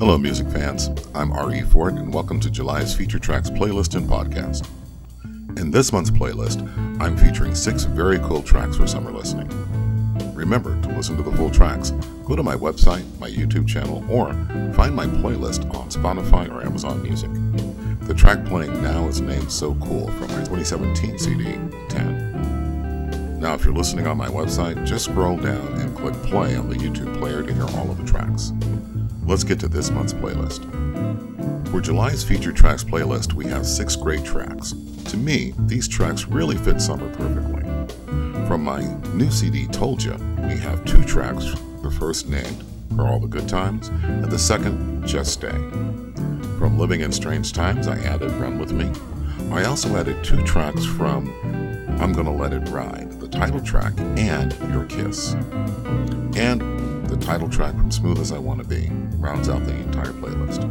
Hello, music fans. I'm R.E. Ford, and welcome to July's Feature Tracks playlist and podcast. In this month's playlist, I'm featuring six very cool tracks for summer listening. Remember to listen to the full tracks. Go to my website, my YouTube channel, or find my playlist on Spotify or Amazon Music. The track playing now is named So Cool from my 2017 CD, 10. Now, if you're listening on my website, just scroll down and click play on the YouTube player to hear all of the tracks. Let's get to this month's playlist. For July's featured tracks playlist, we have six great tracks. To me, these tracks really fit summer perfectly. From my new CD, Told Ya, we have two tracks, the first named For All the Good Times, and the second, Just Stay. From Living in Strange Times, I added Run With Me. I also added two tracks from I'm Gonna Let It Ride, the title track, and Your Kiss. And the title track from Smooth As I Wanna Be rounds out the entire playlist.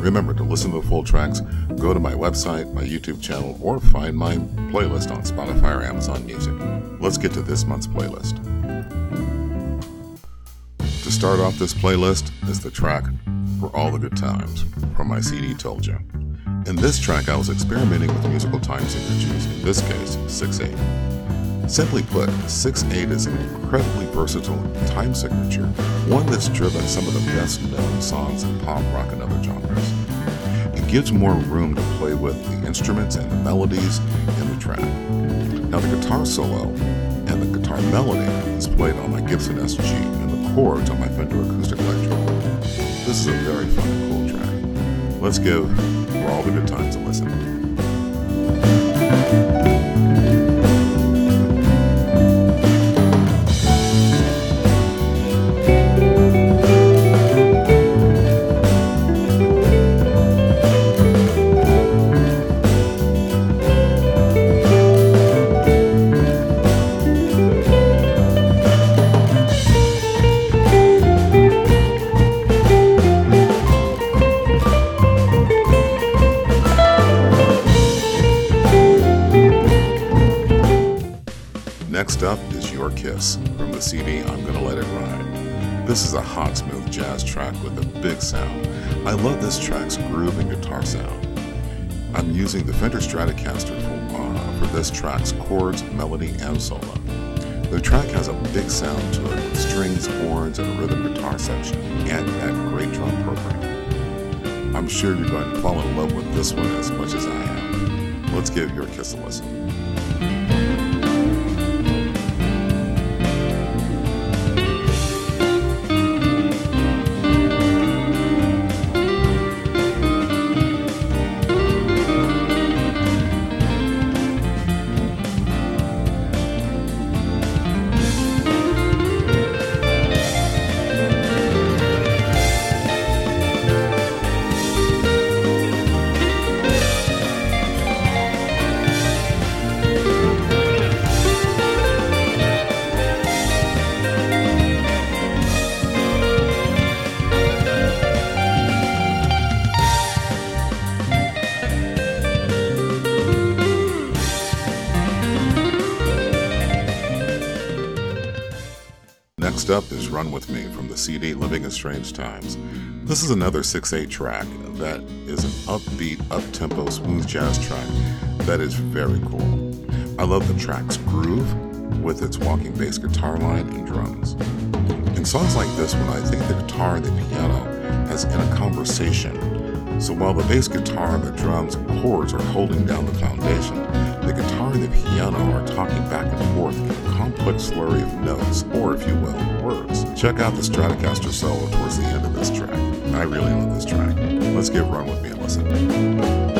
Remember to listen to the full tracks, go to my website, my YouTube channel, or find my playlist on Spotify or Amazon Music. Let's get to this month's playlist. To start off this playlist is the track For All the Good Times from my CD Told Ya. In this track, I was experimenting with musical time signatures, in this case, 6 8. Simply put, 6-8 is an incredibly versatile time signature, one that's driven some of the best known songs in pop, rock, and other genres. It gives more room to play with the instruments and the melodies in the track. Now, the guitar solo and the guitar melody is played on my Gibson SG and the chords on my Fender Acoustic Electro. This is a very fun and cool track. Let's give For All the Good Times a listen. Up is Your Kiss from the CD I'm Gonna Let It Ride. This is a hot, smooth jazz track with a big sound. I love this track's groove and guitar sound. I'm using the Fender Stratocaster for, uh, for this track's chords, melody, and solo. The track has a big sound to it with strings, horns, and a rhythm guitar section, and that great drum program. I'm sure you're going to fall in love with this one as much as I am. Let's give Your Kiss a listen. Next up is Run With Me from the CD Living in Strange Times. This is another 6 8 track that is an upbeat, up tempo, smooth jazz track that is very cool. I love the track's groove with its walking bass guitar line and drums. In songs like this one, I think the guitar and the piano has in a conversation. So while the bass guitar, the drums, and chords are holding down the foundation, the guitar and the piano are talking back and forth complex slurry of notes, or if you will, words. Check out the Stratocaster solo towards the end of this track. I really love this track. Let's get Run With Me and listen.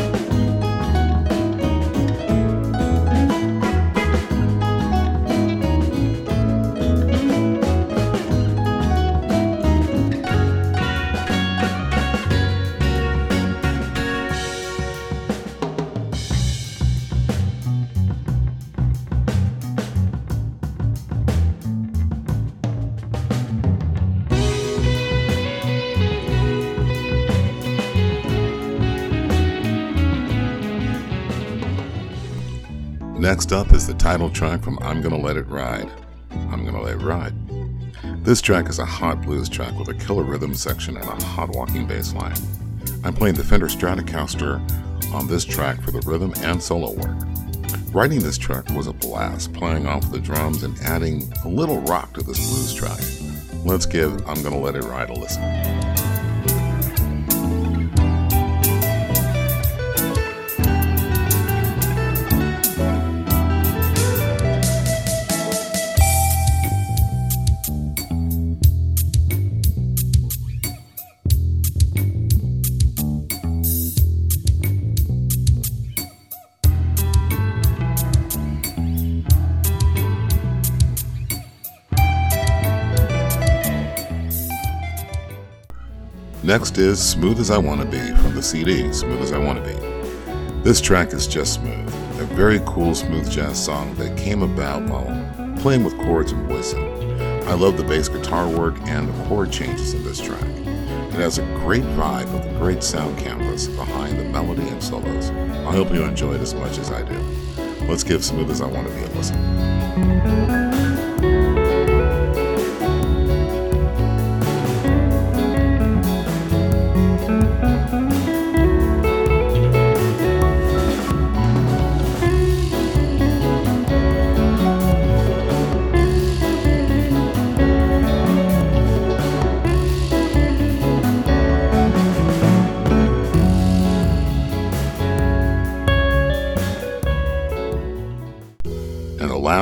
Next up is the title track from I'm Gonna Let It Ride. I'm Gonna Let It Ride. This track is a hot blues track with a killer rhythm section and a hot walking bass line. I'm playing the Fender Stratocaster on this track for the rhythm and solo work. Writing this track was a blast, playing off the drums and adding a little rock to this blues track. Let's give I'm Gonna Let It Ride a listen. Next is Smooth as I Wanna Be from the CD Smooth as I Wanna Be. This track is just smooth, a very cool smooth jazz song that came about while playing with chords and voicing. I love the bass guitar work and the chord changes in this track. It has a great vibe with a great sound canvas behind the melody and solos. I hope you enjoy it as much as I do. Let's give Smooth as I Wanna Be a listen.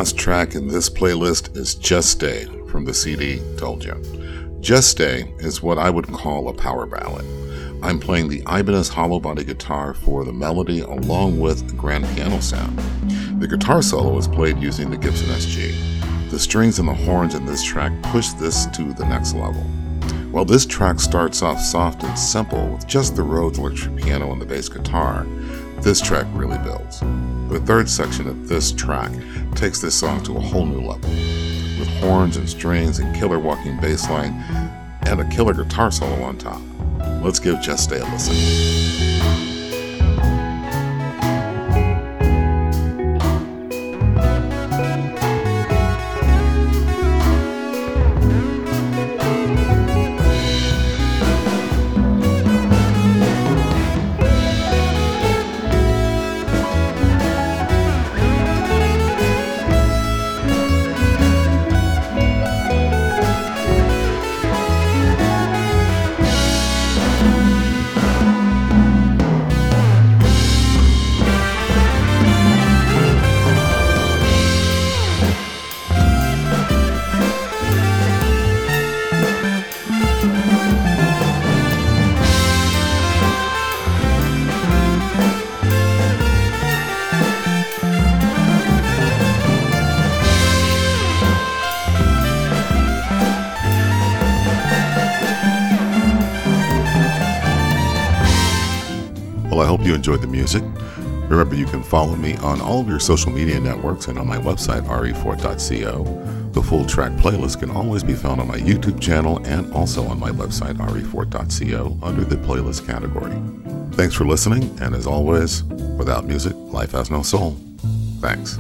Last track in this playlist is Just Stay from the CD Told You. Just Stay is what I would call a power ballad. I'm playing the Ibanez hollow body guitar for the melody along with a grand piano sound. The guitar solo is played using the Gibson SG. The strings and the horns in this track push this to the next level. While this track starts off soft and simple with just the Rhodes electric piano and the bass guitar, this track really builds. The third section of this track takes this song to a whole new level, with horns and strings and killer walking bass line and a killer guitar solo on top. Let's give Just Stay a listen. I hope you enjoyed the music. Remember, you can follow me on all of your social media networks and on my website, re4.co. The full track playlist can always be found on my YouTube channel and also on my website, re4.co, under the playlist category. Thanks for listening, and as always, without music, life has no soul. Thanks.